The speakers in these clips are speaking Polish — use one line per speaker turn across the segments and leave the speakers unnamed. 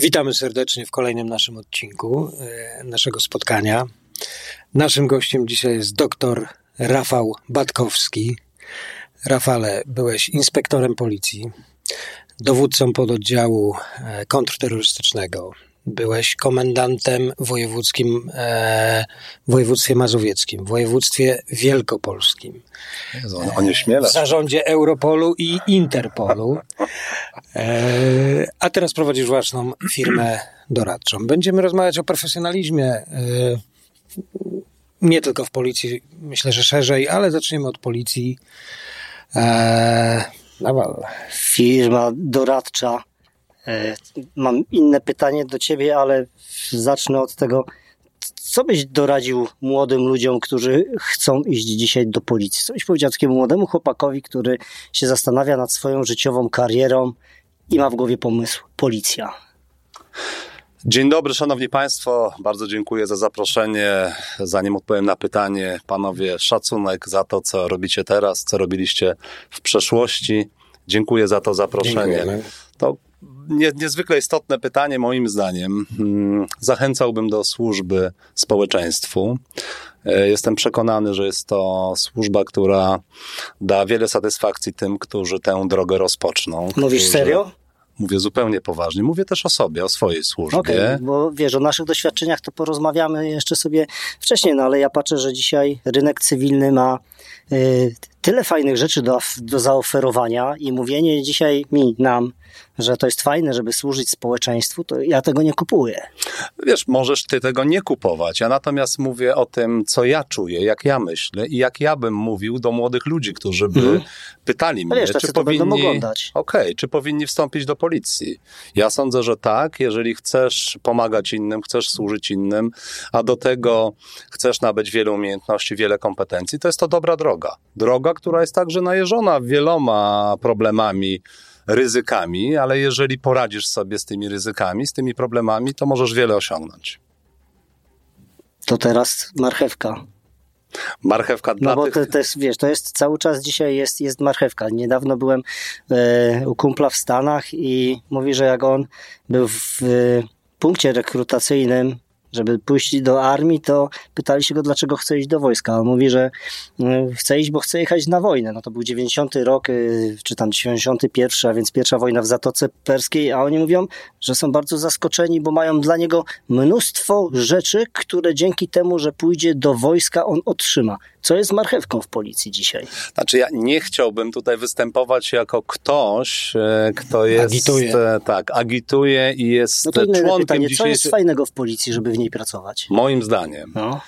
Witamy serdecznie w kolejnym naszym odcinku e, naszego spotkania. Naszym gościem dzisiaj jest doktor Rafał Batkowski. Rafale, byłeś inspektorem policji, dowódcą pododdziału e, kontrterrorystycznego, byłeś komendantem wojewódzkim e, w województwie mazowieckim, w województwie wielkopolskim.
Jezu, on nie śmiela.
W zarządzie Europolu i Interpolu. E, a teraz prowadzisz własną firmę doradczą. Będziemy rozmawiać o profesjonalizmie e, nie tylko w policji, myślę, że szerzej, ale zaczniemy od policji. E,
no, Firma doradcza. E, mam inne pytanie do ciebie, ale zacznę od tego, co byś doradził młodym ludziom, którzy chcą iść dzisiaj do policji? Co byś powiedział takiemu młodemu chłopakowi, który się zastanawia nad swoją życiową karierą i ma w głowie pomysł policja?
Dzień dobry, szanowni państwo. Bardzo dziękuję za zaproszenie. Zanim odpowiem na pytanie, panowie, szacunek za to, co robicie teraz, co robiliście w przeszłości. Dziękuję za to zaproszenie. Dziękujemy. To nie, niezwykle istotne pytanie, moim zdaniem. Hmm, zachęcałbym do służby społeczeństwu. E, jestem przekonany, że jest to służba, która da wiele satysfakcji tym, którzy tę drogę rozpoczną.
Mówisz
którzy...
serio?
Mówię zupełnie poważnie. Mówię też o sobie, o swojej służbie.
Okay, bo wiesz, o naszych doświadczeniach to porozmawiamy jeszcze sobie wcześniej, no ale ja patrzę, że dzisiaj rynek cywilny ma y, tyle fajnych rzeczy do, do zaoferowania i mówienie dzisiaj mi, nam, że to jest fajne, żeby służyć społeczeństwu, to ja tego nie kupuję.
Wiesz, możesz ty tego nie kupować. Ja natomiast mówię o tym, co ja czuję, jak ja myślę i jak ja bym mówił do młodych ludzi, którzy by mm. pytali mnie,
wiesz, czy powinni, okej,
okay, czy powinni wstąpić do policji. Ja sądzę, że tak, jeżeli chcesz pomagać innym, chcesz służyć innym, a do tego chcesz nabyć wiele umiejętności, wiele kompetencji, to jest to dobra droga. Droga, która jest także najeżona wieloma problemami, ryzykami, ale jeżeli poradzisz sobie z tymi ryzykami, z tymi problemami, to możesz wiele osiągnąć.
To teraz marchewka.
Marchewka dla
No bo to, jest, wiesz, to jest cały czas dzisiaj jest, jest marchewka. Niedawno byłem e, u kumpla w Stanach i mówi, że jak on był w punkcie rekrutacyjnym żeby pójść do armii, to pytali się go, dlaczego chce iść do wojska. On mówi, że mm, chce iść, bo chce jechać na wojnę. No to był 90 rok, y, czy tam 91, a więc pierwsza wojna w Zatoce Perskiej, a oni mówią, że są bardzo zaskoczeni, bo mają dla niego mnóstwo rzeczy, które dzięki temu, że pójdzie do wojska, on otrzyma. Co jest marchewką w policji dzisiaj?
Znaczy ja nie chciałbym tutaj występować jako ktoś, e, kto jest...
Agituje.
E, tak, agituje i jest no to członkiem
pytanie,
dzisiejszej...
Co jest fajnego w policji, żeby w niej pracować?
Moim zdaniem. No.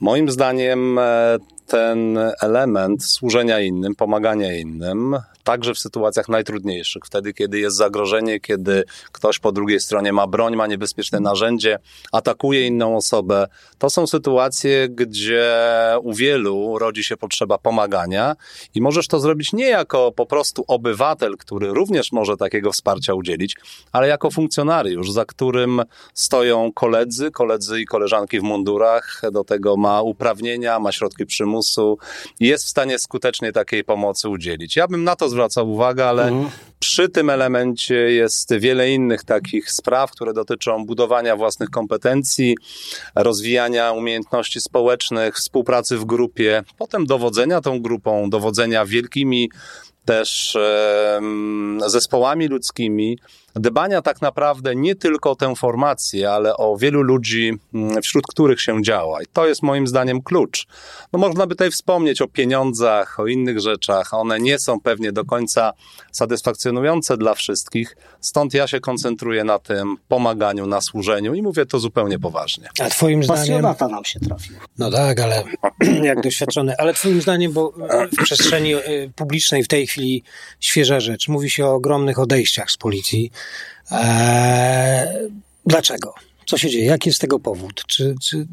Moim zdaniem e, ten element służenia innym, pomagania innym, także w sytuacjach najtrudniejszych, wtedy, kiedy jest zagrożenie, kiedy ktoś po drugiej stronie ma broń, ma niebezpieczne narzędzie, atakuje inną osobę. To są sytuacje, gdzie u wielu rodzi się potrzeba pomagania i możesz to zrobić nie jako po prostu obywatel, który również może takiego wsparcia udzielić, ale jako funkcjonariusz, za którym stoją koledzy, koledzy i koleżanki w mundurach, do tego ma uprawnienia, ma środki przymusu i jest w stanie skutecznie takiej pomocy udzielić. Ja bym na to zwracał uwagę, ale mhm. przy tym elemencie jest wiele innych takich spraw, które dotyczą budowania własnych kompetencji, rozwijania umiejętności społecznych, współpracy w grupie, potem dowodzenia tą grupą, dowodzenia wielkimi też zespołami ludzkimi, dbania tak naprawdę nie tylko o tę formację, ale o wielu ludzi, mm, wśród których się działa. I to jest moim zdaniem klucz. No można by tutaj wspomnieć o pieniądzach, o innych rzeczach. One nie są pewnie do końca satysfakcjonujące dla wszystkich, stąd ja się koncentruję na tym pomaganiu, na służeniu i mówię to zupełnie poważnie.
A twoim zdaniem...
Pasjonata nam się trafił.
No tak, ale jak doświadczony. Ale twoim zdaniem, bo w przestrzeni y, publicznej w tej chwili świeża rzecz. Mówi się o ogromnych odejściach z policji. Eee, dlaczego? Co się dzieje? Jaki jest tego powód? Czy, czy,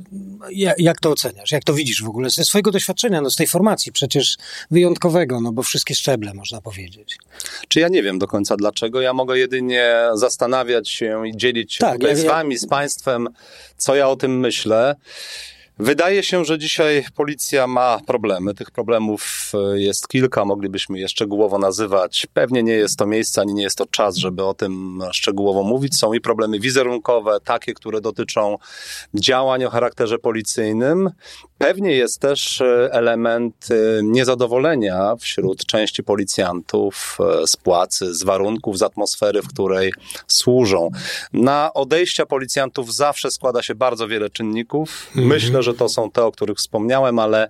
jak to oceniasz? Jak to widzisz w ogóle ze swojego doświadczenia, no z tej formacji przecież wyjątkowego, no bo wszystkie szczeble można powiedzieć.
Czy ja nie wiem do końca dlaczego? Ja mogę jedynie zastanawiać się i dzielić się tak, ja, z wami, z państwem, co ja o tym myślę. Wydaje się, że dzisiaj policja ma problemy. Tych problemów e, jest kilka, moglibyśmy je szczegółowo nazywać. Pewnie nie jest to miejsce, ani nie jest to czas, żeby o tym szczegółowo mówić. Są i problemy wizerunkowe, takie, które dotyczą działań o charakterze policyjnym. Pewnie jest też e, element e, niezadowolenia wśród części policjantów z płacy, z warunków, z atmosfery, w której służą. Na odejścia policjantów zawsze składa się bardzo wiele czynników. Mhm. Myślę, że to są te, o których wspomniałem, ale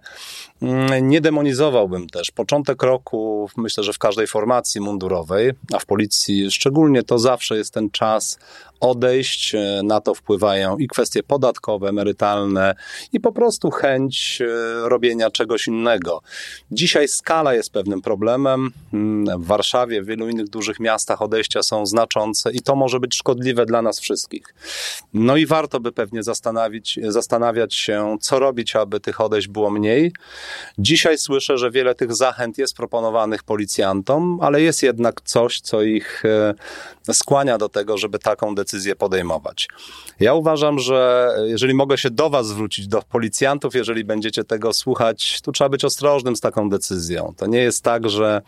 nie demonizowałbym też. Początek roku, myślę, że w każdej formacji mundurowej, a w policji szczególnie, to zawsze jest ten czas odejść. E, na to wpływają i kwestie podatkowe, emerytalne, i po prostu chęć e, robienia czegoś innego. Dzisiaj skala jest pewnym problemem. Mm, w Warszawie, w wielu innych dużych miastach odejścia są znaczące i to może być szkodliwe dla nas wszystkich. No i warto by pewnie zastanowić, zastanawiać się, co robić, aby tych odejść było mniej. Dzisiaj słyszę, że wiele tych zachęt jest proponowanych policjantom, ale jest jednak coś, co ich e, skłania do tego, żeby taką decyzję podejmować. Ja uważam, że jeżeli mogę się do Was zwrócić, do policjantów, jeżeli będziecie tego słuchać, tu trzeba być ostrożnym z taką decyzją. To nie jest tak, że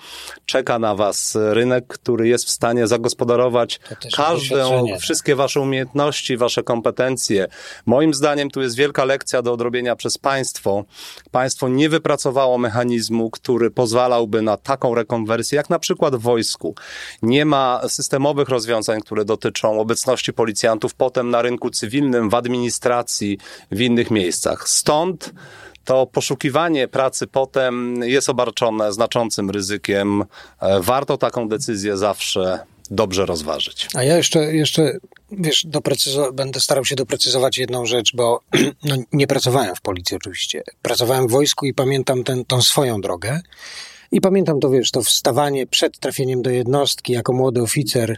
czeka na Was rynek, który jest w stanie zagospodarować każdą, tak. wszystkie Wasze umiejętności, Wasze kompetencje. Moim zdaniem tu jest wielka lekcja do odrobienia przez państwo. Państwo nie wypracowało mechanizmu, który pozwalałby na taką rekonwersję, jak na przykład w wojsku. Nie ma systemowych rozwiązań, które dotyczą obecności policjantów potem na rynku cywilnym, w administracji, w innych miejscach. Stąd to poszukiwanie pracy potem jest obarczone znaczącym ryzykiem. E, warto taką decyzję zawsze dobrze rozważyć.
A ja jeszcze, jeszcze wiesz, będę starał się doprecyzować jedną rzecz, bo no, nie pracowałem w policji oczywiście. Pracowałem w wojsku i pamiętam ten, tą swoją drogę. I pamiętam to, wiesz, to wstawanie przed trafieniem do jednostki jako młody oficer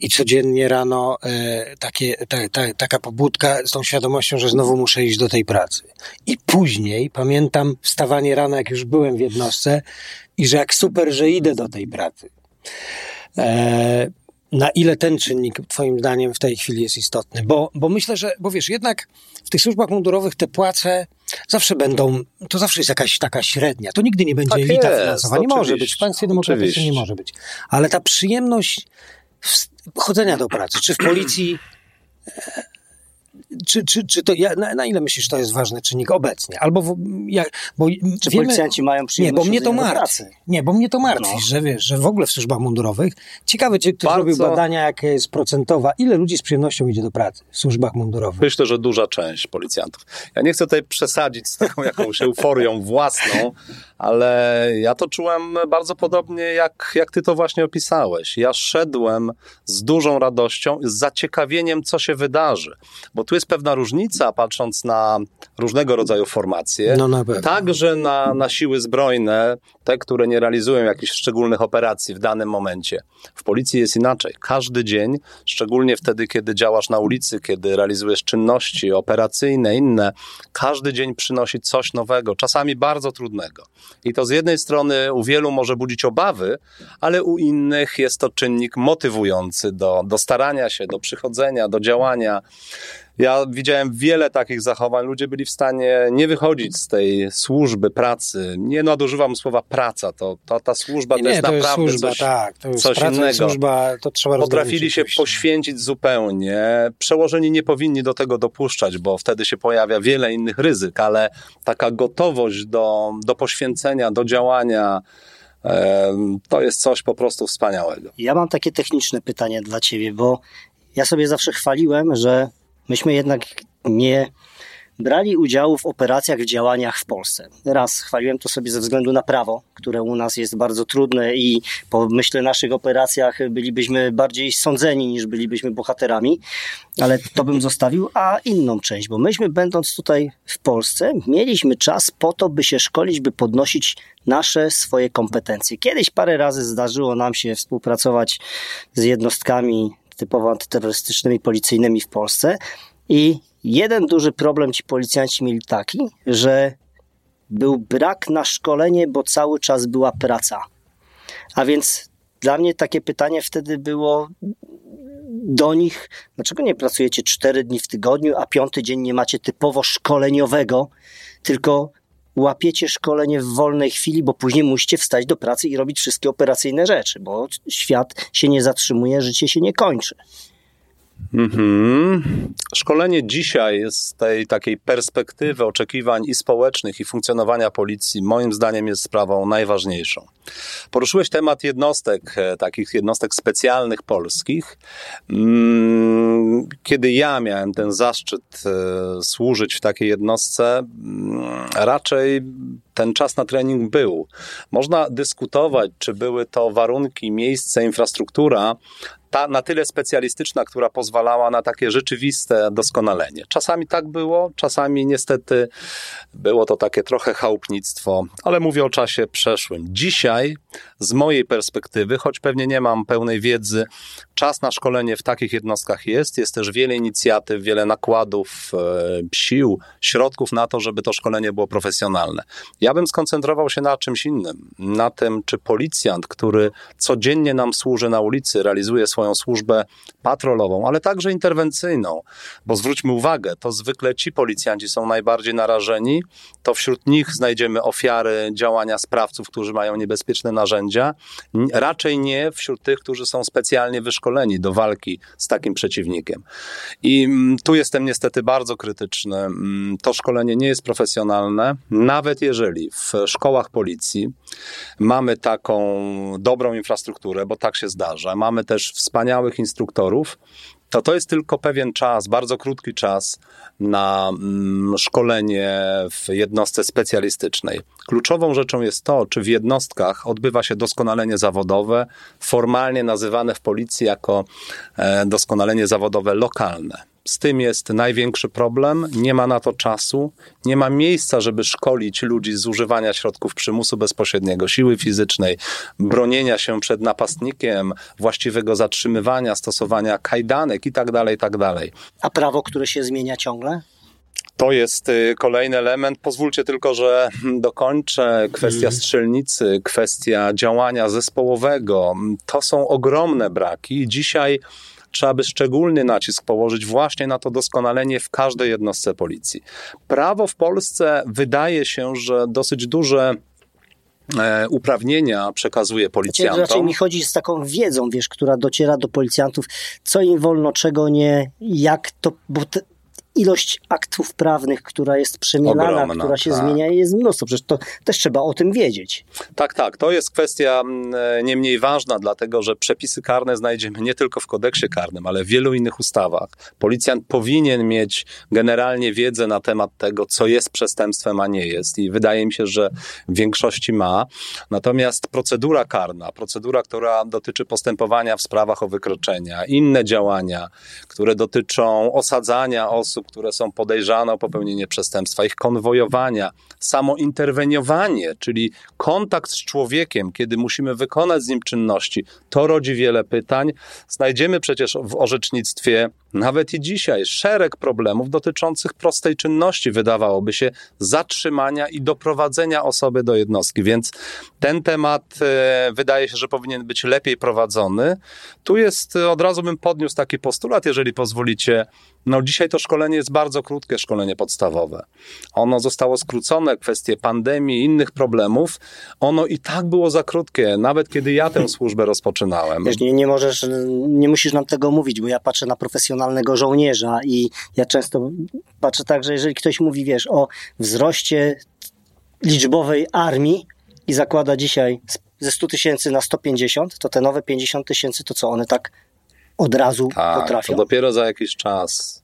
i codziennie rano e, takie, ta, ta, taka pobudka z tą świadomością, że znowu muszę iść do tej pracy. I później pamiętam wstawanie rano, jak już byłem w jednostce i że jak super, że idę do tej pracy. E, na ile ten czynnik, Twoim zdaniem, w tej chwili jest istotny? Bo, bo myślę, że, bo wiesz, jednak w tych służbach mundurowych te płace zawsze będą, to zawsze jest jakaś taka średnia. To nigdy nie będzie tak elita jest, finansowa. Nie może być. W państwie demokratycznym nie może być. Ale ta przyjemność chodzenia do pracy, czy w policji, czy, czy, czy to, ja, na, na, ile myślisz, to jest ważny czynnik obecnie? Albo, w, ja, bo
czy wiemy, policjanci mają przyjemność
Nie, bo mnie to martwi. Nie, bo mnie to martwi, no. że wiesz, że w ogóle w służbach mundurowych, ciekawe, czy ktoś Bardzo... zrobił badania, jakie jest procentowa, ile ludzi z przyjemnością idzie do pracy w służbach mundurowych?
Myślę, że duża część policjantów. Ja nie chcę tutaj przesadzić z taką jakąś euforią własną, ale ja to czułem bardzo podobnie, jak, jak ty to właśnie opisałeś. Ja szedłem z dużą radością, z zaciekawieniem, co się wydarzy, bo tu jest pewna różnica, patrząc na różnego rodzaju formacje, no na także na, na siły zbrojne, te, które nie realizują jakichś szczególnych operacji w danym momencie. W policji jest inaczej. Każdy dzień, szczególnie wtedy, kiedy działasz na ulicy, kiedy realizujesz czynności operacyjne, inne, każdy dzień przynosi coś nowego, czasami bardzo trudnego. I to z jednej strony u wielu może budzić obawy, ale u innych jest to czynnik motywujący do, do starania się, do przychodzenia, do działania. Ja widziałem wiele takich zachowań. Ludzie byli w stanie nie wychodzić z tej służby, pracy. Nie nadużywam słowa praca. To, to ta służba
nie,
to jest
to
naprawdę
jest służba,
coś,
tak, to jest
coś
praca,
innego.
Służba, to trzeba
Potrafili się oczywiście. poświęcić zupełnie. Przełożeni nie powinni do tego dopuszczać, bo wtedy się pojawia wiele innych ryzyk, ale taka gotowość do, do poświęcenia, do działania, to jest coś po prostu wspaniałego.
Ja mam takie techniczne pytanie dla ciebie, bo ja sobie zawsze chwaliłem, że myśmy jednak nie brali udziału w operacjach, w działaniach w Polsce. Raz chwaliłem to sobie ze względu na prawo, które u nas jest bardzo trudne i po myślę naszych operacjach bylibyśmy bardziej sądzeni niż bylibyśmy bohaterami, ale to bym zostawił, a inną część, bo myśmy będąc tutaj w Polsce mieliśmy czas po to, by się szkolić, by podnosić nasze swoje kompetencje. Kiedyś parę razy zdarzyło nam się współpracować z jednostkami typowo antyterrorystycznymi, policyjnymi w Polsce i jeden duży problem ci policjanci mieli taki, że był brak na szkolenie, bo cały czas była praca. A więc dla mnie takie pytanie wtedy było do nich, dlaczego nie pracujecie cztery dni w tygodniu, a piąty dzień nie macie typowo szkoleniowego, tylko łapiecie szkolenie w wolnej chwili, bo później musicie wstać do pracy i robić wszystkie operacyjne rzeczy, bo świat się nie zatrzymuje, życie się nie kończy.
Mhm. Szkolenie dzisiaj z tej takiej perspektywy oczekiwań i społecznych, i funkcjonowania policji, moim zdaniem jest sprawą najważniejszą. Poruszyłeś temat jednostek, e, takich jednostek specjalnych polskich. Mm, kiedy ja miałem ten zaszczyt e, służyć w takiej jednostce, mm, raczej ten czas na trening był. Można dyskutować, czy były to warunki, miejsce, infrastruktura, ta na tyle specjalistyczna, która pozwalała na takie rzeczywiste doskonalenie. Czasami tak było, czasami niestety było to takie trochę chałupnictwo, ale mówię o czasie przeszłym. Dzisiaj, z mojej perspektywy, choć pewnie nie mam pełnej wiedzy, czas na szkolenie w takich jednostkach jest. Jest też wiele inicjatyw, wiele nakładów, e, sił, środków na to, żeby to szkolenie było profesjonalne. Ja bym skoncentrował się na czymś innym, na tym, czy policjant, który codziennie nam służy na ulicy, realizuje swoją służbę patrolową, ale także interwencyjną, bo zwróćmy uwagę, to zwykle ci policjanci są najbardziej narażeni, to wśród nich znajdziemy ofiary działania sprawców, którzy mają niebezpieczne narzędzia, raczej nie wśród tych, którzy są specjalnie wyszkoleni do walki z takim przeciwnikiem. I mm, tu jestem niestety bardzo krytyczny. Mm, to szkolenie nie jest profesjonalne, nawet jeżeli w szkołach policji mamy taką dobrą infrastrukturę, bo tak się zdarza, mamy też wspaniałych instruktorów, to to jest tylko pewien czas, bardzo krótki czas na mm, szkolenie w jednostce specjalistycznej. Kluczową rzeczą jest to, czy w jednostkach odbywa się doskonalenie zawodowe, formalnie nazywane w policji jako e, doskonalenie zawodowe lokalne. Z tym jest największy problem. Nie ma na to czasu, nie ma miejsca, żeby szkolić ludzi z używania środków przymusu bezpośredniego, siły fizycznej, bronienia się przed napastnikiem, właściwego zatrzymywania, stosowania kajdanek itd. Tak itd. Tak
A prawo, które się zmienia ciągle?
To jest y, kolejny element. Pozwólcie tylko, że dokończę. Kwestia mhm. strzelnicy, kwestia działania zespołowego. To są ogromne braki. Dzisiaj trzeba by szczególny nacisk położyć właśnie na to doskonalenie w każdej jednostce policji. Prawo w Polsce wydaje się, że dosyć duże e, uprawnienia przekazuje policjantom.
Raczej mi chodzi z taką wiedzą, wiesz, która dociera do policjantów, co im wolno, czego nie, jak to, bo te, ilość aktów prawnych, która jest przemielana, Ogromna, która się tak. zmienia, jest mnóstwo. Przecież to też trzeba o tym wiedzieć.
Tak, tak. To jest kwestia mm, nie mniej ważna, dlatego że przepisy karne znajdziemy nie tylko w kodeksie karnym, ale w wielu innych ustawach. Policjant powinien mieć generalnie wiedzę na temat tego, co jest przestępstwem, a nie jest. I wydaje mi się, że w większości ma. Natomiast procedura karna, procedura, która dotyczy postępowania w sprawach o wykroczenia, inne działania, które dotyczą osadzania osób, które są podejrzane o popełnienie przestępstwa, ich konwojowania, samo interweniowanie, czyli kontakt z człowiekiem, kiedy musimy wykonać z nim czynności, to rodzi wiele pytań. Znajdziemy przecież w orzecznictwie nawet i dzisiaj szereg problemów dotyczących prostej czynności, wydawałoby się, zatrzymania i doprowadzenia osoby do jednostki. Więc ten temat e, wydaje się, że powinien być lepiej prowadzony. Tu jest, od razu bym podniósł taki postulat, jeżeli pozwolicie. No dzisiaj to szkolenie jest bardzo krótkie, szkolenie podstawowe. Ono zostało skrócone, kwestie pandemii, innych problemów. Ono i tak było za krótkie, nawet kiedy ja tę służbę rozpoczynałem.
Wiesz, nie, nie możesz, nie musisz nam tego mówić, bo ja patrzę na profesjonalne profesjonalnego żołnierza i ja często patrzę tak, że jeżeli ktoś mówi, wiesz, o wzroście liczbowej armii i zakłada dzisiaj ze 100 tysięcy na 150, to te nowe 50 tysięcy, to co, one tak od razu tak, potrafią?
to dopiero za jakiś czas.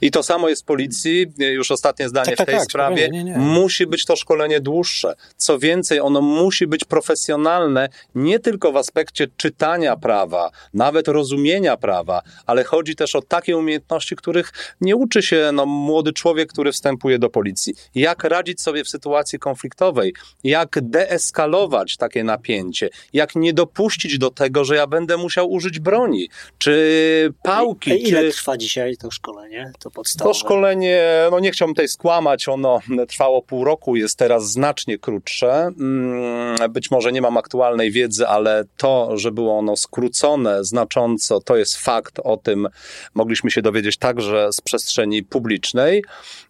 I to samo jest w policji. Już ostatnie zdanie tak, w tej tak, sprawie. Nie, nie. Musi być to szkolenie dłuższe. Co więcej, ono musi być profesjonalne nie tylko w aspekcie czytania prawa, nawet rozumienia prawa, ale chodzi też o takie umiejętności, których nie uczy się no, młody człowiek, który wstępuje do policji. Jak radzić sobie w sytuacji konfliktowej, jak deeskalować takie napięcie, jak nie dopuścić do tego, że ja będę musiał użyć broni, czy pałki.
ile
czy...
trwa dzisiaj to szkolenie? Nie? To podstawowe.
To szkolenie, no nie chciałbym tutaj skłamać, ono trwało pół roku, jest teraz znacznie krótsze. Mm, być może nie mam aktualnej wiedzy, ale to, że było ono skrócone znacząco, to jest fakt. O tym mogliśmy się dowiedzieć także z przestrzeni publicznej.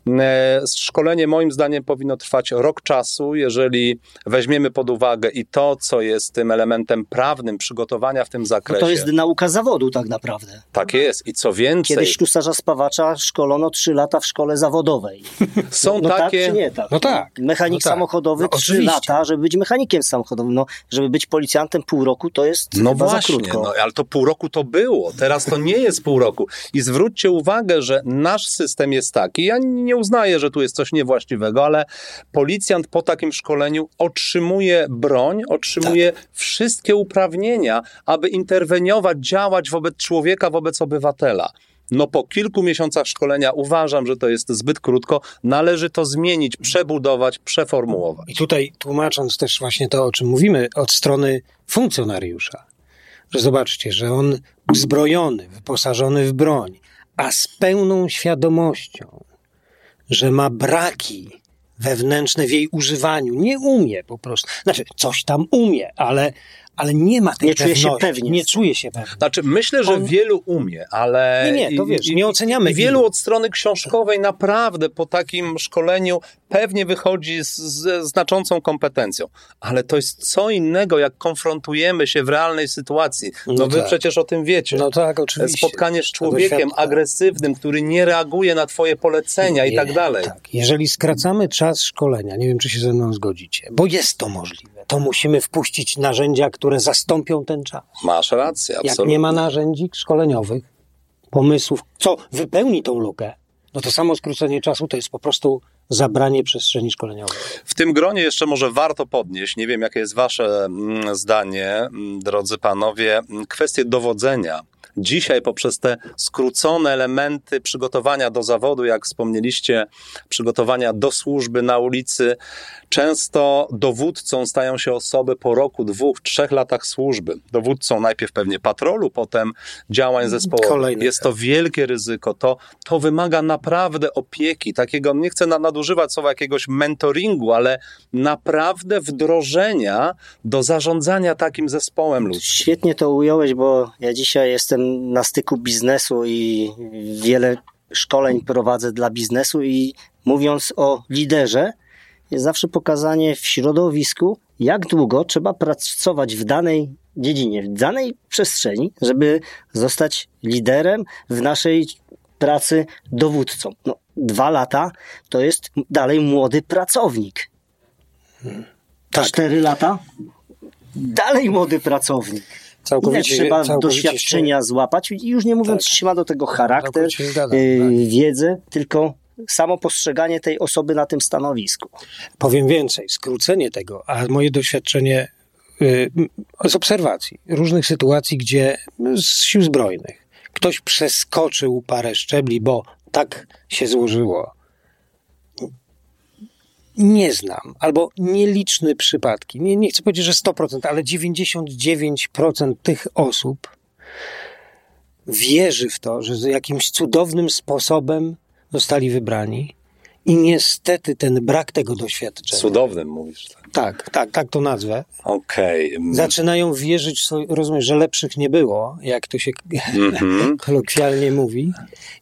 E, szkolenie moim zdaniem powinno trwać rok czasu, jeżeli weźmiemy pod uwagę i to, co jest tym elementem prawnym przygotowania w tym zakresie.
No to jest nauka zawodu tak naprawdę.
Tak jest i co więcej...
Kiedyś ślusarza szkolono trzy lata w szkole zawodowej.
Są
no
takie...
tak czy nie tak?
No tak.
Mechanik
no tak.
samochodowy
no,
trzy
oczywiście.
lata, żeby być mechanikiem samochodowym. No, żeby być policjantem pół roku, to jest
No właśnie,
za krótko.
no, ale to pół roku to było, teraz to nie jest pół roku. I zwróćcie uwagę, że nasz system jest taki, ja nie uznaję, że tu jest coś niewłaściwego, ale policjant po takim szkoleniu otrzymuje broń, otrzymuje
Tak.
wszystkie uprawnienia, aby interweniować, działać wobec człowieka, wobec obywatela. No po kilku miesiącach szkolenia uważam, że to jest zbyt krótko. Należy to zmienić, przebudować, przeformułować.
I tutaj tłumacząc też właśnie to, o czym mówimy, od strony funkcjonariusza, że zobaczcie, że on uzbrojony, wyposażony w broń, a z pełną świadomością, że ma braki wewnętrzne w jej używaniu, nie umie po prostu. Znaczy, coś tam umie, ale, ale nie ma tej
Nie czuje się
pewności,
pewnie.
Nie czuje się pewnie.
Znaczy, myślę, że
On-
wielu umie, ale.
Nie, nie, to wiesz, nie oceniamy
I wielu od strony książkowej naprawdę po takim szkoleniu pewnie wychodzi z, z znaczącą kompetencją. Ale to jest co innego, jak konfrontujemy się w realnej sytuacji. No,
No
wy
tak.
przecież o tym wiecie.
No tak, oczywiście.
Spotkanie z człowiekiem agresywnym, który nie reaguje na twoje polecenia i
Nie,
tak dalej.
Tak. Jeżeli skracamy czas szkolenia, nie wiem, czy się ze mną zgodzicie, bo jest to możliwe, to musimy wpuścić narzędzia, które zastąpią ten czas.
Masz rację,
Jak
absolutnie.
nie ma narzędzi szkoleniowych, pomysłów, co wypełni tą lukę, no to samo skrócenie czasu to jest po prostu zabranie przestrzeni szkoleniowej.
W tym gronie jeszcze może warto podnieść, nie wiem jakie jest wasze mm, zdanie, mm, drodzy panowie, mm, kwestię dowodzenia. Dzisiaj poprzez te skrócone elementy przygotowania do zawodu, jak wspomnieliście, przygotowania do służby na ulicy, często dowódcą stają się osoby po roku, dwóch, trzech latach służby. Dowódcą najpierw pewnie patrolu, potem działań zespołowych.
Kolejny
Jest to wielkie ryzyko. To, to wymaga naprawdę opieki, takiego, nie chcę na- nadużywać słowa jakiegoś mentoringu, ale naprawdę wdrożenia do zarządzania takim zespołem ludzkim.
Świetnie to ująłeś, bo ja dzisiaj jestem na styku biznesu i wiele szkoleń prowadzę dla biznesu i mówiąc o liderze, jest zawsze pokazanie w środowisku, jak długo trzeba pracować w danej dziedzinie, w danej przestrzeni, żeby zostać liderem w naszej pracy dowódcą. No, dwa lata to jest dalej młody pracownik.
Tak.
Cztery lata dalej młody pracownik. Ile
Całkowicie,
trzeba
całkowicie
doświadczenia złapać i już nie mówiąc,
Tak.
czy ma do tego charakter,
Całkowicie się zgadzam,
yy,
tak.
wiedzę, tylko samo postrzeganie tej osoby na tym stanowisku.
Powiem więcej, skrócenie tego, a moje doświadczenie y, z obserwacji różnych sytuacji, gdzie z sił zbrojnych ktoś przeskoczył parę szczebli, bo tak się złożyło. Nie znam, albo nieliczne przypadki, nie, nie chcę powiedzieć, że 100%, ale 99% tych osób wierzy w to, że jakimś cudownym sposobem zostali wybrani. I niestety ten brak tego doświadczenia.
Cudownym mówisz. tak.
Tak, tak, tak to nazwę.
Okej. Mm,
Zaczynają wierzyć, rozumiesz, że lepszych nie było, jak to się
mhm.
kolokwialnie mówi.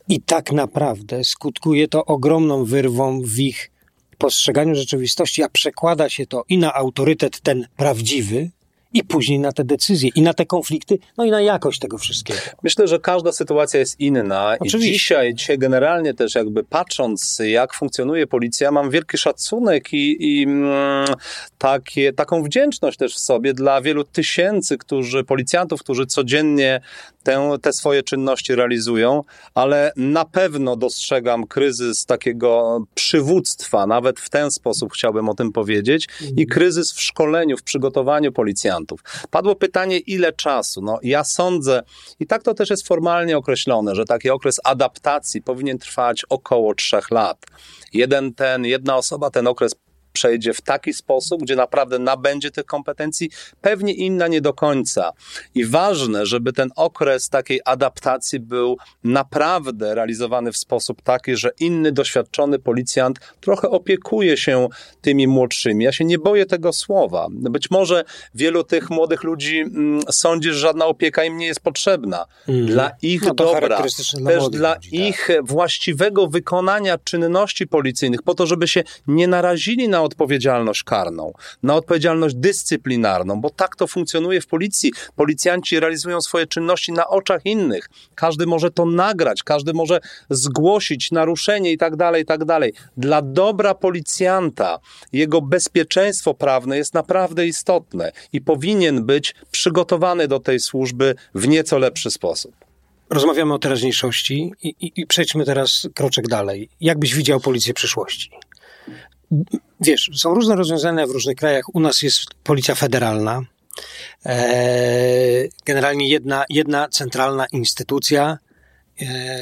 I tak naprawdę skutkuje to ogromną wyrwą w ich postrzeganiu rzeczywistości, a przekłada się to i na autorytet ten prawdziwy, i później na te decyzje, i na te konflikty, no i na jakość tego wszystkiego.
Myślę, że każda sytuacja jest inna i
Oczywiście.
dzisiaj, dzisiaj generalnie też jakby patrząc jak funkcjonuje policja, mam wielki szacunek i, i mm, takie, taką wdzięczność też w sobie dla wielu tysięcy którzy, policjantów, którzy codziennie tę, te swoje czynności realizują, ale na pewno dostrzegam kryzys takiego przywództwa, nawet w ten sposób chciałbym o tym powiedzieć, i kryzys w szkoleniu, w przygotowaniu policjantów. Padło pytanie, ile czasu? No, ja sądzę, i tak to też jest formalnie określone, że taki okres adaptacji powinien trwać około trzech lat. Jeden ten, jedna osoba ten okres przejdzie w taki sposób, gdzie naprawdę nabędzie tych kompetencji, pewnie inna nie do końca. I ważne, żeby ten okres takiej adaptacji był naprawdę realizowany w sposób taki, że inny doświadczony policjant trochę opiekuje się tymi młodszymi. Ja się nie boję tego słowa. Być może wielu tych młodych ludzi mm, sądzi, że żadna opieka im nie jest potrzebna. Mm. Dla ich no dobra, też dla ludzi, tak. ich tak. właściwego wykonania czynności policyjnych, po to, żeby się nie narazili na odpowiedzialność karną, na odpowiedzialność dyscyplinarną, bo tak to funkcjonuje w policji. Policjanci realizują swoje czynności na oczach innych. Każdy może to nagrać, każdy może zgłosić naruszenie i tak dalej, i tak dalej. Dla dobra policjanta jego bezpieczeństwo prawne jest naprawdę istotne i powinien być przygotowany do tej służby w nieco lepszy sposób.
Rozmawiamy o teraźniejszości i, i, i przejdźmy teraz kroczek dalej. Jak byś widział policję przyszłości? Wiesz, są różne rozwiązania w różnych krajach. U nas jest policja federalna. Eee, generalnie jedna, jedna centralna instytucja,
E,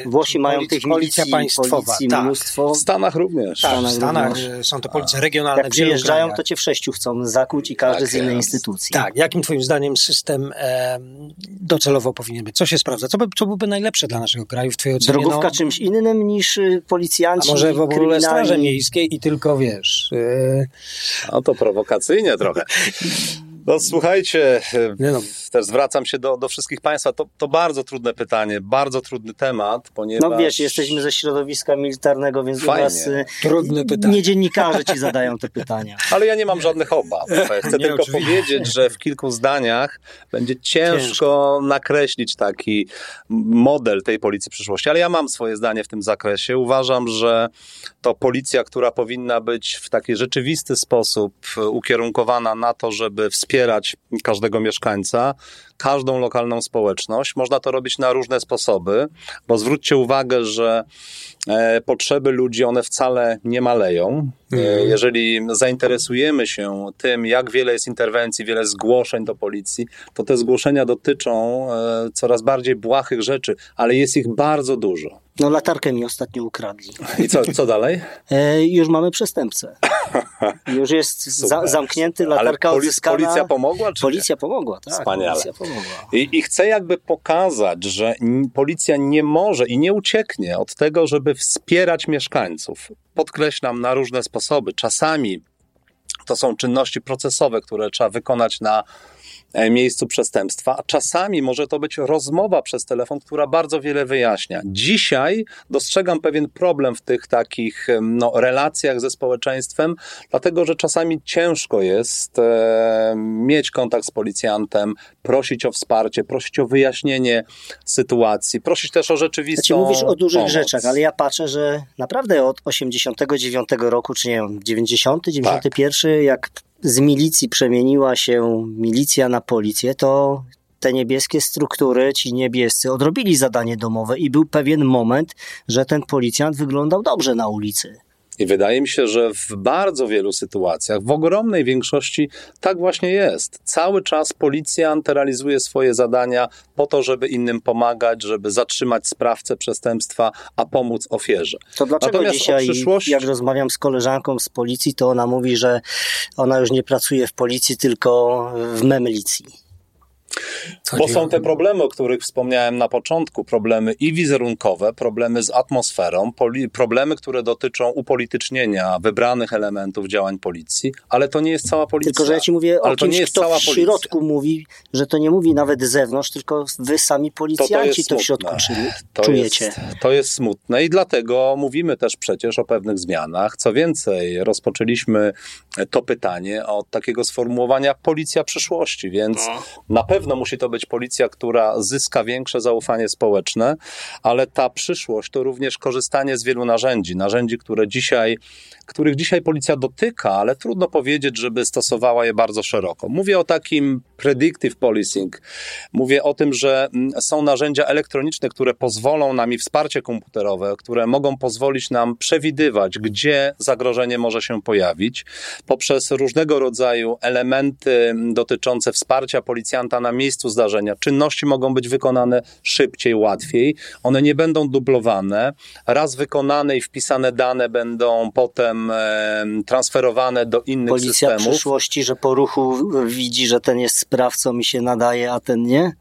Włosi mają tych policja państwowa, policji tak. mnóstwo.
W Stanach również.
Tak, w Stanach również. są to policja regionalne.
Jak przyjeżdżają, to cię w sześciu chcą zakuć i każdy tak z innej instytucji.
Tak, jakim twoim zdaniem system e, docelowo powinien być? Co się sprawdza? Co, by, co byłoby najlepsze dla naszego kraju w twojej ocenie?
Drogówka no, czymś innym niż y, policjanci
A może w ogóle straże miejskie i tylko, wiesz... E...
No to prowokacyjnie trochę. No słuchajcie, no. też zwracam się do, do wszystkich Państwa. To, to bardzo trudne pytanie, bardzo trudny temat, ponieważ...
No wiesz, jesteśmy ze środowiska militarnego, więc Fajnie. u nas y,
Trudne pytanie.
nie dziennikarze ci zadają te pytania.
Ale ja nie mam żadnych obaw. Chcę nie, tylko oczywiście. powiedzieć, że w kilku zdaniach będzie ciężko, ciężko nakreślić taki model tej policji przyszłości, ale ja mam swoje zdanie w tym zakresie. Uważam, że to policja, która powinna być w taki rzeczywisty sposób ukierunkowana na to, żeby wspierać wspierać każdego mieszkańca, każdą lokalną społeczność. Można to robić na różne sposoby, bo zwróćcie uwagę, że e, potrzeby ludzi one wcale nie maleją. E, mhm. Jeżeli zainteresujemy się tym, jak wiele jest interwencji, wiele zgłoszeń do policji, to te zgłoszenia dotyczą e, coraz bardziej błahych rzeczy, ale jest ich bardzo dużo.
No latarkę mi ostatnio ukradli.
I co, co dalej?
E, już mamy przestępcę. Już jest za, zamknięty, latarka Ale
odzyskana. Policja pomogła? Czy
policja nie? pomogła, tak.
Wspaniale.
Policja pomogła.
I, I chcę jakby pokazać, że policja nie może i nie ucieknie od tego, żeby wspierać mieszkańców. Podkreślam na różne sposoby. Czasami to są czynności procesowe, które trzeba wykonać na miejscu przestępstwa, a czasami może to być rozmowa przez telefon, która bardzo wiele wyjaśnia. Dzisiaj dostrzegam pewien problem w tych takich no, relacjach ze społeczeństwem, dlatego że czasami ciężko jest e, mieć kontakt z policjantem, prosić o wsparcie, prosić o wyjaśnienie sytuacji, prosić też o rzeczywistą
znaczy, mówisz o dużych pomoc. rzeczach, ale ja patrzę, że naprawdę od 89 roku, czy nie wiem, 90, 91, tak. jak z milicji przemieniła się milicja na policję, to te niebieskie struktury, ci niebiescy, odrobili zadanie domowe i był pewien moment, że ten policjant wyglądał dobrze na ulicy.
I wydaje mi się, że w bardzo wielu sytuacjach, w ogromnej większości tak właśnie jest. Cały czas policjant realizuje swoje zadania po to, żeby innym pomagać, żeby zatrzymać sprawcę przestępstwa, a pomóc ofierze.
To dlaczego Natomiast dzisiaj, przyszłości... jak rozmawiam z koleżanką z policji, to ona mówi, że ona już nie pracuje w policji, tylko w memlicji.
Bo są te problemy, o których wspomniałem na początku, problemy i wizerunkowe, problemy z atmosferą, problemy, które dotyczą upolitycznienia wybranych elementów działań policji, ale to nie jest cała policja.
Tylko, że ja ci mówię ale o kimś, kto w środku mówi, że to nie mówi nawet z zewnątrz, tylko wy sami policjanci to, to, to w środku to czujecie.
Jest, to jest smutne i dlatego mówimy też przecież o pewnych zmianach. Co więcej, rozpoczęliśmy to pytanie od takiego sformułowania policja przyszłości, więc no. na pewno pewno musi to być policja, która zyska większe zaufanie społeczne, ale ta przyszłość to również korzystanie z wielu narzędzi, narzędzi, które dzisiaj, których dzisiaj policja dotyka, ale trudno powiedzieć, żeby stosowała je bardzo szeroko. Mówię o takim predictive policing. Mówię o tym, że mm, są narzędzia elektroniczne, które pozwolą nam i wsparcie komputerowe, które mogą pozwolić nam przewidywać, gdzie zagrożenie może się pojawić, poprzez różnego rodzaju elementy dotyczące wsparcia policjanta na na miejscu zdarzenia. Czynności mogą być wykonane szybciej, łatwiej. One nie będą dublowane. Raz wykonane i wpisane dane będą potem transferowane do innych
Policja
systemów.
w przyszłości, że po ruchu widzi, że ten jest sprawcą i się nadaje, a ten nie?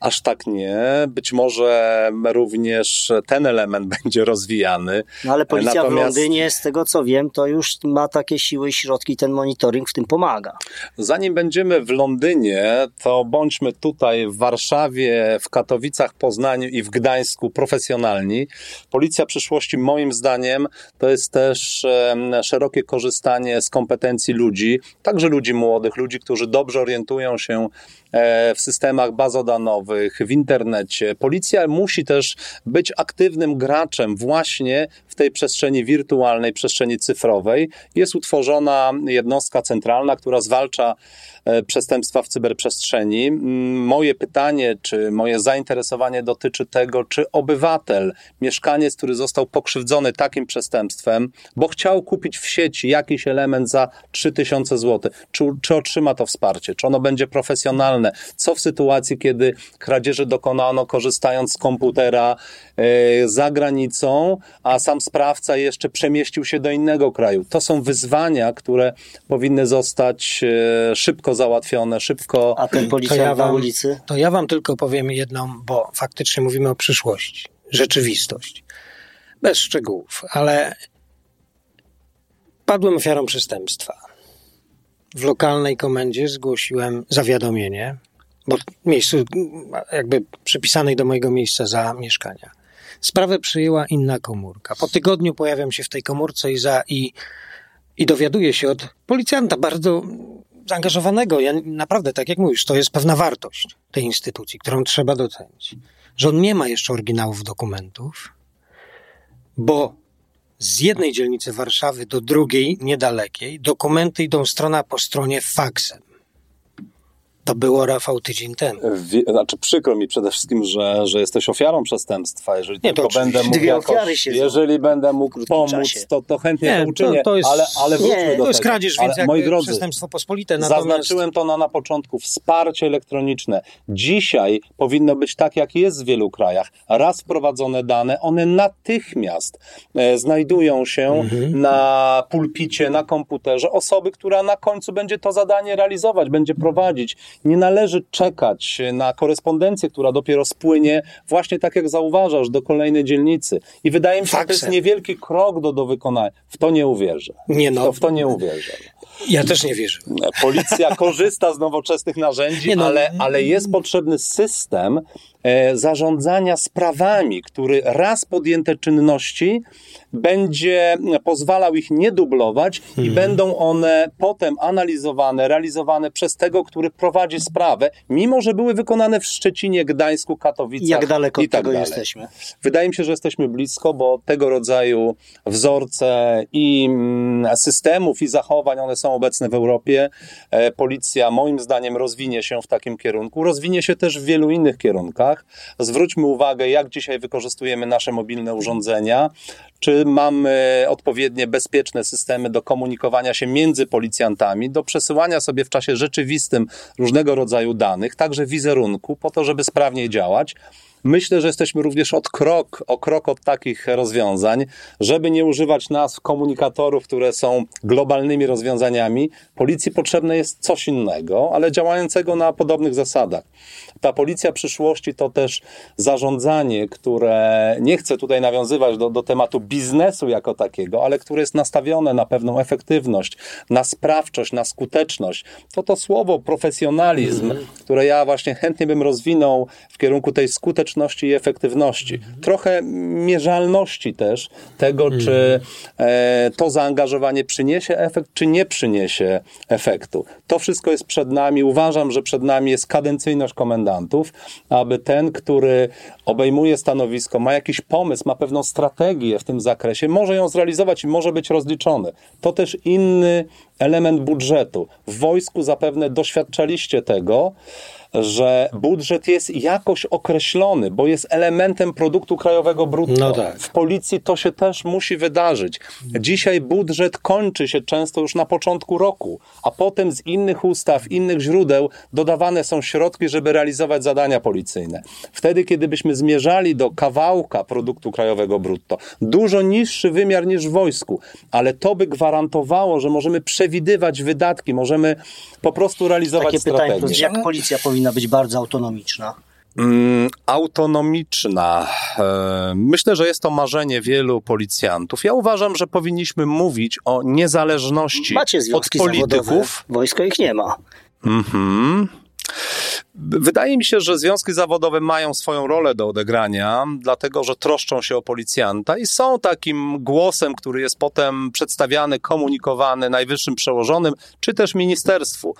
Aż tak nie. Być może również ten element będzie rozwijany.
No ale policja
Natomiast-
w Londynie, z tego co wiem, to już ma takie siły i środki, ten monitoring w tym pomaga.
Zanim będziemy w Londynie, to bądźmy tutaj w Warszawie, w Katowicach, Poznaniu i w Gdańsku profesjonalni. Policja przyszłości, moim zdaniem, to jest też szerokie korzystanie z kompetencji ludzi, także ludzi młodych, ludzi, którzy dobrze orientują się w systemach bazodanowych, w internecie. Policja musi też być aktywnym graczem właśnie tej przestrzeni wirtualnej, przestrzeni cyfrowej. Jest utworzona jednostka centralna, która zwalcza e, przestępstwa w cyberprzestrzeni. Mm, Moje pytanie, czy moje zainteresowanie dotyczy tego, czy obywatel, mieszkaniec, który został pokrzywdzony takim przestępstwem, bo chciał kupić w sieci jakiś element za 3000 zł, czy, czy otrzyma to wsparcie, czy ono będzie profesjonalne, co w sytuacji, kiedy kradzieży dokonano korzystając z komputera e, za granicą, a sam sprawca jeszcze przemieścił się do innego kraju. To są wyzwania, które powinny zostać e, szybko załatwione, szybko.
A ten policjant
ja
na ulicy?
To ja wam tylko powiem jedną, bo faktycznie mówimy o przyszłości, rzeczywistość. Bez szczegółów, ale padłem ofiarą przestępstwa. W lokalnej komendzie zgłosiłem zawiadomienie, bo miejscu jakby przypisanej do mojego miejsca zamieszkania. Sprawę przyjęła inna komórka. Po tygodniu pojawiam się w tej komórce i, za, i, i dowiaduję się od policjanta bardzo zaangażowanego. Ja naprawdę, tak jak mówisz, to jest pewna wartość tej instytucji, którą trzeba docenić. Że on nie ma jeszcze oryginałów dokumentów, bo z jednej dzielnicy Warszawy do drugiej, niedalekiej, dokumenty idą strona po stronie faksem. To było, Rafał, tydzień temu.
Wie, znaczy przykro mi przede wszystkim, że, że jesteś ofiarą przestępstwa. Jeżeli
Nie, to
tylko będę mógł
Dwie
jakoś, jeżeli będę mógł pomóc, to, to chętnie
Nie,
to
to-
uczynię,
to jest-
ale, ale
nie,
wróćmy do
To jest
tego.
kradzież,
ale,
więc jak
moi drodzy,
przestępstwo pospolite. Natomiast
Zaznaczyłem to na, na początku. Wsparcie elektroniczne. Dzisiaj powinno być tak, jak jest w wielu krajach. Raz wprowadzone dane, one natychmiast e, znajdują się
Mhm.
na pulpicie, na komputerze osoby, która na końcu będzie to zadanie realizować, będzie prowadzić. Nie należy czekać na korespondencję, która dopiero spłynie, właśnie tak jak zauważasz, do kolejnej dzielnicy. I wydaje mi się, że to jest niewielki krok do, do wykonania. W to nie uwierzę.
Nie no.
To, w to nie uwierzę.
ja też nie wierzę.
Policja korzysta z nowoczesnych narzędzi,
no.
ale, ale jest potrzebny system e, zarządzania sprawami, który raz podjęte czynności będzie pozwalał ich nie dublować
Mhm.
i będą one potem analizowane, realizowane przez tego, który prowadzi sprawę, mimo że były wykonane w Szczecinie, Gdańsku, Katowicach
Jak daleko
i tak
tego
dalej.
jesteśmy?
Wydaje mi się, że jesteśmy blisko, bo tego rodzaju wzorce i mm, systemów i zachowań, one są obecne w Europie. E, Policja moim zdaniem rozwinie się w takim kierunku. Rozwinie się też w wielu innych kierunkach. Zwróćmy uwagę, jak dzisiaj wykorzystujemy nasze mobilne urządzenia. Czy mamy odpowiednie bezpieczne systemy do komunikowania się między policjantami, do przesyłania sobie w czasie rzeczywistym różnego rodzaju danych, także wizerunku, po to, żeby sprawniej działać. Myślę, że jesteśmy również od krok, o krok od takich rozwiązań, żeby nie używać nazw komunikatorów, które są globalnymi rozwiązaniami. Policji potrzebne jest coś innego, ale działającego na podobnych zasadach. Ta policja przyszłości to też zarządzanie, które nie chcę tutaj nawiązywać do, do tematu biznesu jako takiego, ale które jest nastawione na pewną efektywność, na sprawczość, na skuteczność. To to słowo profesjonalizm, które ja właśnie chętnie bym rozwinął w kierunku tej skuteczności i efektywności. Trochę mierzalności też tego, czy e, to zaangażowanie przyniesie efekt, czy nie przyniesie efektu. To wszystko jest przed nami. Uważam, że przed nami jest kadencyjność komendantów, aby ten, który obejmuje stanowisko, ma jakiś pomysł, ma pewną strategię w tym zakresie, może ją zrealizować i może być rozliczony. To też inny element budżetu. W wojsku zapewne doświadczaliście tego, że budżet jest jakoś określony, bo jest elementem produktu krajowego brutto.
No tak.
W policji to się też musi wydarzyć. Dzisiaj budżet kończy się często już na początku roku, a potem z innych ustaw, innych źródeł dodawane są środki, żeby realizować zadania policyjne. Wtedy, kiedy byśmy zmierzali do kawałka produktu krajowego brutto, dużo niższy wymiar niż w wojsku, ale to by gwarantowało, że możemy przewidywać wydatki, możemy po prostu realizować
Takie pytanie,
strategię.
jak policja powinna być bardzo autonomiczna?
Mm, autonomiczna. E, Myślę, że jest to marzenie wielu policjantów. Ja uważam, że powinniśmy mówić o niezależności
Macie
od polityków.
zawodowe, wojsko ich nie ma.
Mhm. Wydaje mi się, że związki zawodowe mają swoją rolę do odegrania, dlatego że troszczą się o policjanta i są takim głosem, który jest potem przedstawiany, komunikowany najwyższym przełożonym, czy też ministerstwu.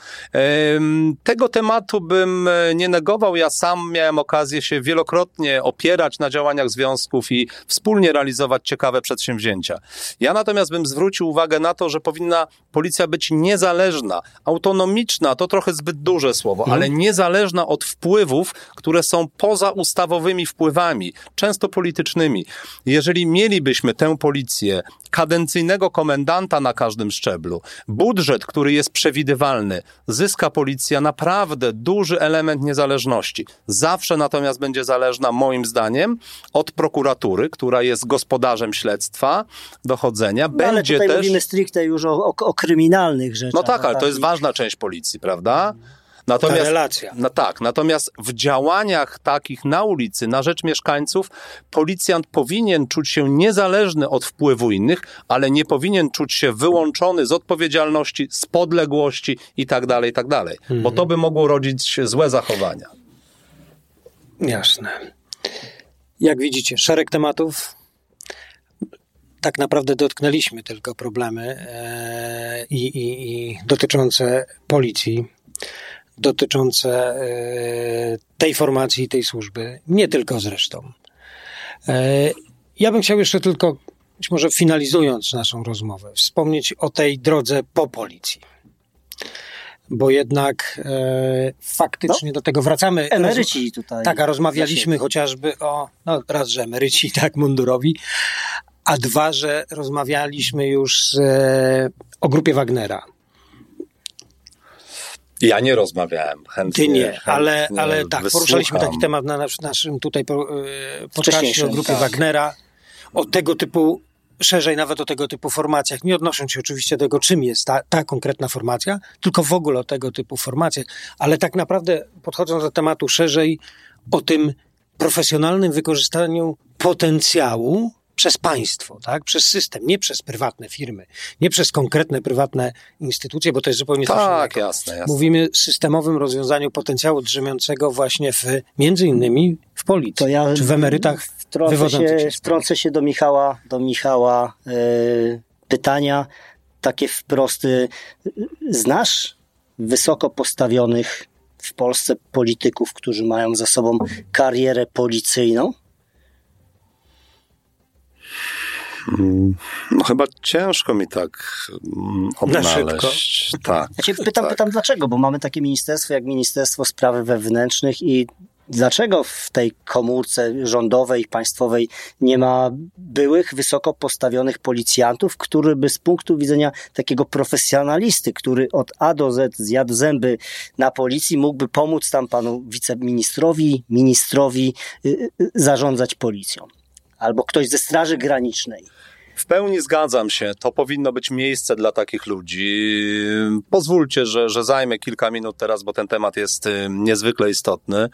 Tego tematu bym e, nie negował. Ja sam miałem okazję się wielokrotnie opierać na działaniach związków i wspólnie realizować ciekawe przedsięwzięcia. Ja natomiast bym zwrócił uwagę na to, że powinna policja być niezależna, autonomiczna, to trochę zbyt duże słowo, ale niezależna od wpływów, które są poza ustawowymi wpływami, często politycznymi. Jeżeli mielibyśmy tę policję, kadencyjnego komendanta na każdym szczeblu, budżet, który jest przewidywalny, zyska policja naprawdę duży element niezależności. Zawsze natomiast będzie zależna, moim zdaniem, od prokuratury, która jest gospodarzem śledztwa, dochodzenia.
No, ale
będzie
tutaj
też.
mówimy stricte już o, o, o kryminalnych rzeczach.
No tak,
a
ale to jest
i-
ważna część policji, prawda? Natomiast,
relacja.
no tak, natomiast w działaniach takich na ulicy, na rzecz mieszkańców, policjant powinien czuć się niezależny od wpływu innych, ale nie powinien czuć się wyłączony z odpowiedzialności, z podległości i tak dalej, i tak dalej. Bo to by mogło rodzić złe zachowania.
Jasne. Jak widzicie, szereg tematów. Tak naprawdę dotknęliśmy tylko problemy e, i, i, i dotyczące policji, dotyczące e, tej formacji, tej służby, nie tylko zresztą. E, ja bym chciał jeszcze tylko, być może finalizując naszą rozmowę, wspomnieć o tej drodze po policji. Bo jednak e, faktycznie do tego wracamy.
Emeryci tutaj.
Tak, a rozmawialiśmy chociażby o, no raz, że emeryci tak mundurowi, a dwa, że rozmawialiśmy już z, o grupie Wagnera.
Ja nie rozmawiałem chętnie.
Ty nie,
chętnie
ale, ale tak, poruszaliśmy
wysłucham.
taki temat na nasz, naszym tutaj e, podcaście
Wcześniejszym,
o grupie
tak.
Wagnera, o tego typu, szerzej nawet o tego typu formacjach, nie odnosząc się oczywiście do tego, czym jest ta, ta konkretna formacja, tylko w ogóle o tego typu formacjach, ale tak naprawdę podchodząc do tematu szerzej, o tym profesjonalnym wykorzystaniu potencjału przez państwo, tak? przez system, nie przez prywatne firmy, nie przez konkretne prywatne instytucje, bo to jest zupełnie coś
Tak,
innego.
jasne, jasne.
Mówimy o systemowym rozwiązaniu potencjału drzemiącego właśnie w, między innymi w policji,
To ja
czy w emerytach
wtrącę
wywodzących
się, wtrącę się do Michała, do Michała e, pytania takie wprost. e, Znasz wysoko postawionych w Polsce polityków, którzy mają za sobą karierę policyjną?
No chyba ciężko mi tak mm, odnaleźć. Tak.
Ja cię pytam,
tak.
pytam dlaczego, bo mamy takie ministerstwo jak Ministerstwo Spraw Wewnętrznych i dlaczego w tej komórce rządowej, państwowej nie ma byłych, wysoko postawionych policjantów, który by z punktu widzenia takiego profesjonalisty, który od A do Z zjadł zęby na policji, mógłby pomóc tam panu wiceministrowi, ministrowi y, y, zarządzać policją. Albo ktoś ze Straży Granicznej.
W pełni zgadzam się. To powinno być miejsce dla takich ludzi. Pozwólcie, że, że zajmę kilka minut teraz, bo ten temat jest y, niezwykle istotny.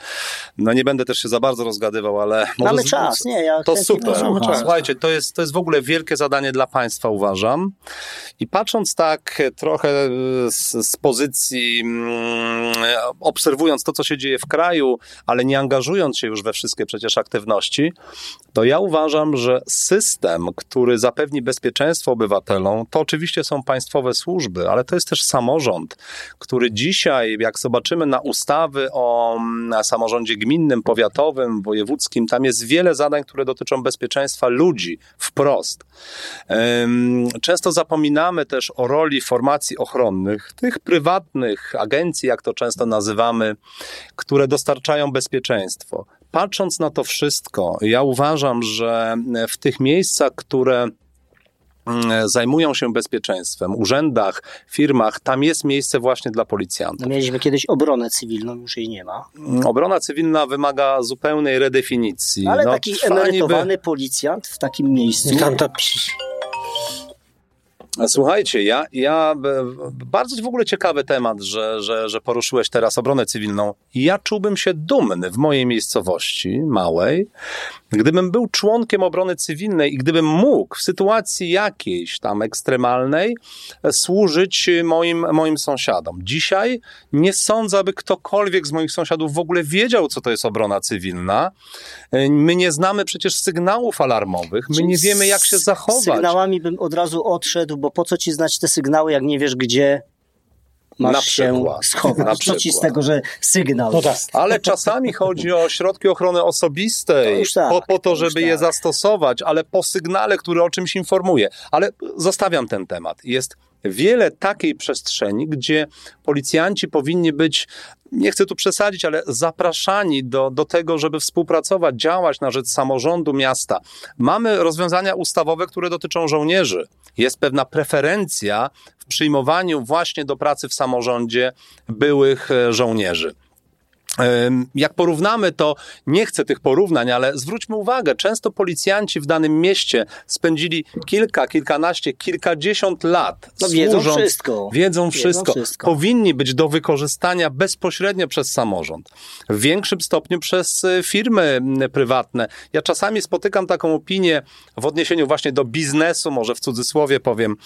No nie będę też się za bardzo rozgadywał, ale
Mamy
z-
czas, nie? Ja
To super. Słuchajcie, to jest, to jest w ogóle wielkie zadanie dla państwa, uważam. I patrząc tak trochę z, z pozycji, mm, obserwując to, co się dzieje w kraju, ale nie angażując się już we wszystkie przecież aktywności, to ja uważam, że system, który zapewnia zapewni bezpieczeństwo obywatelom, to oczywiście są państwowe służby, ale to jest też samorząd, który dzisiaj, jak zobaczymy na ustawy o na samorządzie gminnym, powiatowym, wojewódzkim, tam jest wiele zadań, które dotyczą bezpieczeństwa ludzi wprost. Często zapominamy też o roli formacji ochronnych, tych prywatnych agencji, jak to często nazywamy, które dostarczają bezpieczeństwo. Patrząc na to wszystko, ja uważam, że w tych miejscach, które mm, zajmują się bezpieczeństwem, urzędach, firmach, tam jest miejsce właśnie dla policjantów.
No mieliśmy kiedyś obronę cywilną, już jej nie ma.
Mm, obrona cywilna wymaga zupełnej redefinicji.
Ale no, taki emerytowany niby... policjant w takim miejscu. Tam ta
Słuchajcie, ja, ja bardzo w ogóle ciekawy temat, że, że, że poruszyłeś teraz obronę cywilną. Ja czułbym się dumny w mojej miejscowości małej, gdybym był członkiem obrony cywilnej i gdybym mógł w sytuacji jakiejś tam ekstremalnej służyć moim, moim sąsiadom. Dzisiaj nie sądzę, aby ktokolwiek z moich sąsiadów w ogóle wiedział, co to jest obrona cywilna. My nie znamy przecież sygnałów alarmowych, my nie wiemy, jak się zachować. Z
sygnałami bym od razu odszedł, bo po co ci znać te sygnały, jak nie wiesz, gdzie masz na się schować. Co ci z tego, że sygnał no tak.
Ale czasami chodzi o środki ochrony osobistej, tak, po, po, to, żeby tak. je zastosować, ale po sygnale, który o czymś informuje. Ale zostawiam ten temat. Jest wiele takiej przestrzeni, gdzie policjanci powinni być, nie chcę tu przesadzić, ale zapraszani do, do tego, żeby współpracować, działać na rzecz samorządu miasta. Mamy rozwiązania ustawowe, które dotyczą żołnierzy. Jest pewna preferencja w przyjmowaniu właśnie do pracy w samorządzie byłych e, żołnierzy. Jak porównamy to, nie chcę tych porównań, ale zwróćmy uwagę, często policjanci w danym mieście spędzili kilka, kilkanaście, kilkadziesiąt lat.
No, wiedzą służąc, wszystko.
Wiedzą wszystko. wiedzą wszystko. Powinni być do wykorzystania bezpośrednio przez samorząd. W większym stopniu przez e, firmy prywatne. Ja czasami spotykam taką opinię w odniesieniu właśnie do biznesu, może w cudzysłowie powiem,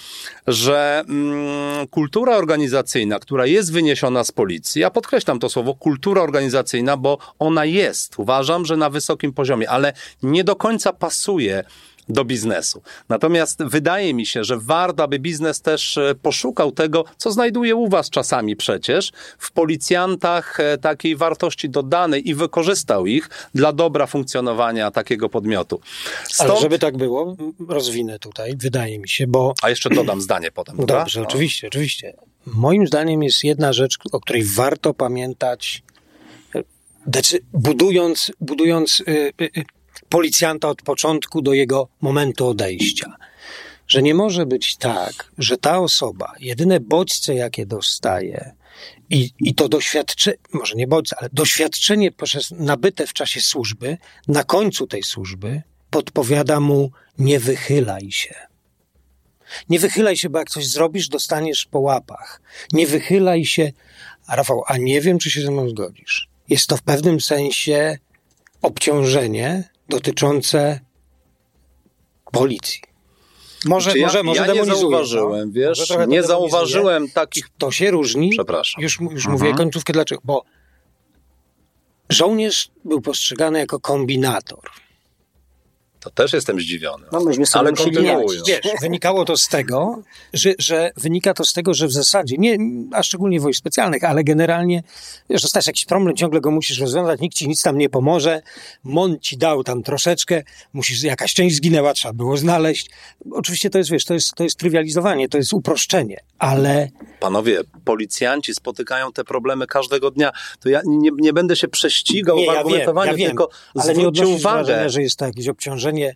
że mm, kultura organizacyjna, która jest wyniesiona z policji, ja podkreślam to słowo, kultura organizacyjna, organizacyjna, bo ona jest, uważam, że na wysokim poziomie, ale nie do końca pasuje do biznesu. Natomiast wydaje mi się, że warto, aby biznes też e, poszukał tego, co znajduje u Was czasami przecież, w policjantach e, takiej wartości dodanej i wykorzystał ich dla dobra funkcjonowania takiego podmiotu.
Stąd... Ale żeby tak było, rozwinę tutaj, wydaje mi się, bo...
A jeszcze dodam zdanie potem,
Dobrze, no. oczywiście, oczywiście. Moim zdaniem jest jedna rzecz, o której warto pamiętać budując, budując y, y, y, policjanta od początku do jego momentu odejścia. Że nie może być tak, że ta osoba, jedyne bodźce, jakie dostaje, i, i to doświadczenie, może nie bodźce, ale doświadczenie poprzez nabyte w czasie służby, na końcu tej służby, podpowiada mu: nie wychylaj się. Nie wychylaj się, bo jak coś zrobisz, dostaniesz po łapach. Nie wychylaj się. A Rafał, a nie wiem, czy się ze mną zgodzisz jest to w pewnym sensie obciążenie dotyczące policji.
Może, znaczy może, może ja nie zauważyłem, no? wiesz, nie zauważyłem takich...
To się różni.
Przepraszam.
Już, już mhm. mówię końcówkę dlaczego. Bo żołnierz był postrzegany jako kombinator.
To też jestem zdziwiony.
No myśmy sobie Ale kontynuując.
Wiesz, wynikało to z tego, że, że wynika to z tego, że w zasadzie, nie, a szczególnie wojsk specjalnych, ale generalnie, wiesz, dostajesz jakiś problem, ciągle go musisz rozwiązać, nikt ci nic tam nie pomoże, MON ci dał tam troszeczkę, musisz, jakaś część zginęła, trzeba było znaleźć. Oczywiście to jest, wiesz, to jest, to jest trywializowanie, to jest uproszczenie, ale...
Panowie, policjanci spotykają te problemy każdego dnia, to ja nie, nie będę się prześcigał nie, w argumentowaniu, ja wiem, ja wiem, tylko ale zwróćcie uwagę.
Wrażenia, że jest to jakieś obciążenie wrażenie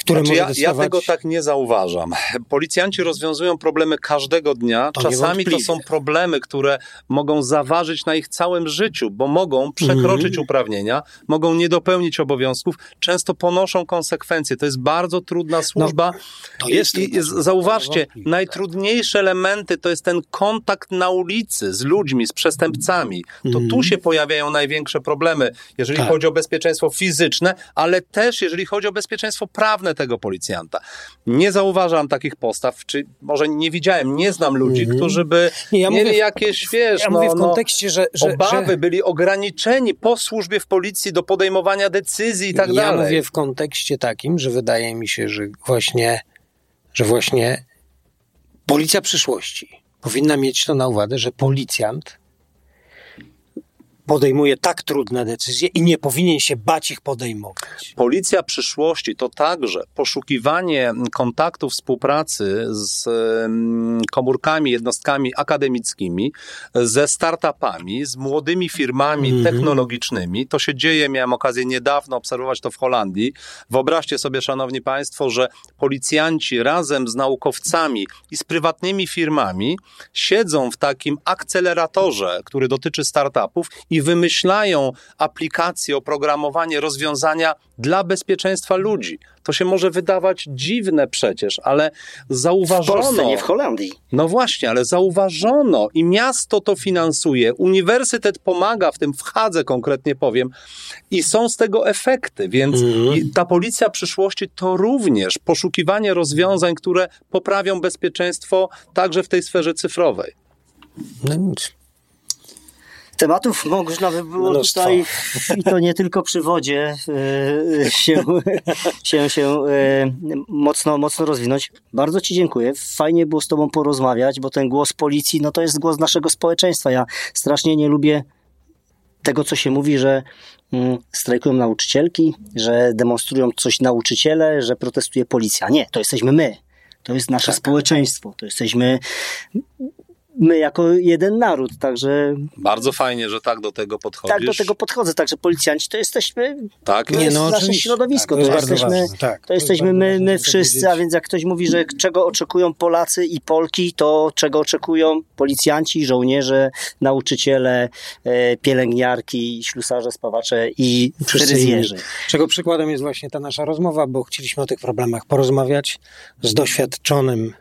które znaczy,
może ja, ja tego tak nie zauważam. Policjanci rozwiązują problemy każdego dnia. To Czasami to są problemy, które mogą zaważyć na ich całym życiu, bo mogą przekroczyć mm. uprawnienia, mogą nie dopełnić obowiązków, często ponoszą konsekwencje. To jest bardzo trudna służba. No, to jest I, i zauważcie, najtrudniejsze elementy to jest ten kontakt na ulicy z ludźmi, z przestępcami. To mm. tu mhm. się pojawiają największe problemy, jeżeli tak. chodzi o bezpieczeństwo fizyczne, ale też jeżeli chodzi o bezpieczeństwo prawne tego policjanta. Nie zauważam takich postaw, czy może nie widziałem, nie znam ludzi, mm -hmm. którzy by nie, ja mieli mówię, jakieś, wiesz,
ja
no,
mówię w no, kontekście, że, że
obawy, że... byli ograniczeni po służbie w policji do podejmowania decyzji i tak
ja
dalej.
Ja mówię w kontekście takim, że wydaje mi się, że właśnie że właśnie policja przyszłości powinna mieć to na uwadze, że policjant podejmuje tak trudne decyzje i nie powinien się bać ich podejmować.
Policja przyszłości to także poszukiwanie kontaktów współpracy z komórkami, jednostkami akademickimi, ze startupami, z młodymi firmami mm -hmm. technologicznymi. To się dzieje, miałem okazję niedawno obserwować to w Holandii. Wyobraźcie sobie, szanowni państwo, że policjanci razem z naukowcami i z prywatnymi firmami siedzą w takim akceleratorze, który dotyczy startupów i wymyślają aplikacje, oprogramowanie, rozwiązania dla bezpieczeństwa ludzi. To się może wydawać dziwne przecież, ale zauważono.
W Polsce, nie w Holandii.
No właśnie, ale zauważono i miasto to finansuje, uniwersytet pomaga w tym, w Hadze konkretnie powiem, i są z tego efekty, więc mhm. ta policja przyszłości to również poszukiwanie rozwiązań, które poprawią bezpieczeństwo także w tej sferze cyfrowej.
No nic. Tematów można by było Mnóstwo. tutaj, i to nie tylko przy wodzie, e, się, się, się e, mocno, mocno rozwinąć. Bardzo Ci dziękuję. Fajnie było z Tobą porozmawiać, bo ten głos policji, no to jest głos naszego społeczeństwa. Ja strasznie nie lubię tego, co się mówi, że mm, strajkują nauczycielki, że demonstrują coś nauczyciele, że protestuje policja. Nie, to jesteśmy my. To jest nasze tak. społeczeństwo. To jesteśmy my jako jeden naród, także...
Bardzo fajnie, że tak do tego podchodzisz.
Tak do tego podchodzę, także policjanci to jesteśmy, tak, to nie, jest no, nasze środowisko, tak, to, to, jesteśmy, tak, to jesteśmy my, my wszyscy, a więc jak ktoś mówi, że czego oczekują Polacy i Polki, to czego oczekują policjanci, żołnierze, nauczyciele, e, pielęgniarki, ślusarze, spawacze i fryzjerzy.
Czego przykładem jest właśnie ta nasza rozmowa, bo chcieliśmy o tych problemach porozmawiać z doświadczonym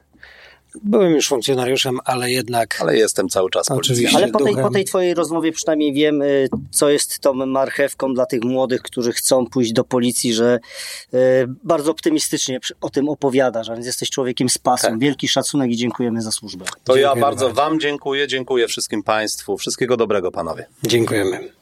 Byłem już funkcjonariuszem, ale jednak.
Ale jestem cały czas
Oczywiście. Ale po tej, po tej twojej rozmowie przynajmniej wiem, y, co jest tą marchewką dla tych młodych, którzy chcą pójść do policji, że y, bardzo optymistycznie o tym opowiadasz, a więc jesteś człowiekiem z pasją. Tak. Wielki szacunek i dziękujemy za służbę.
To ja bardzo Wam dziękuję, dziękuję wszystkim Państwu. Wszystkiego dobrego, panowie.
Dziękujemy.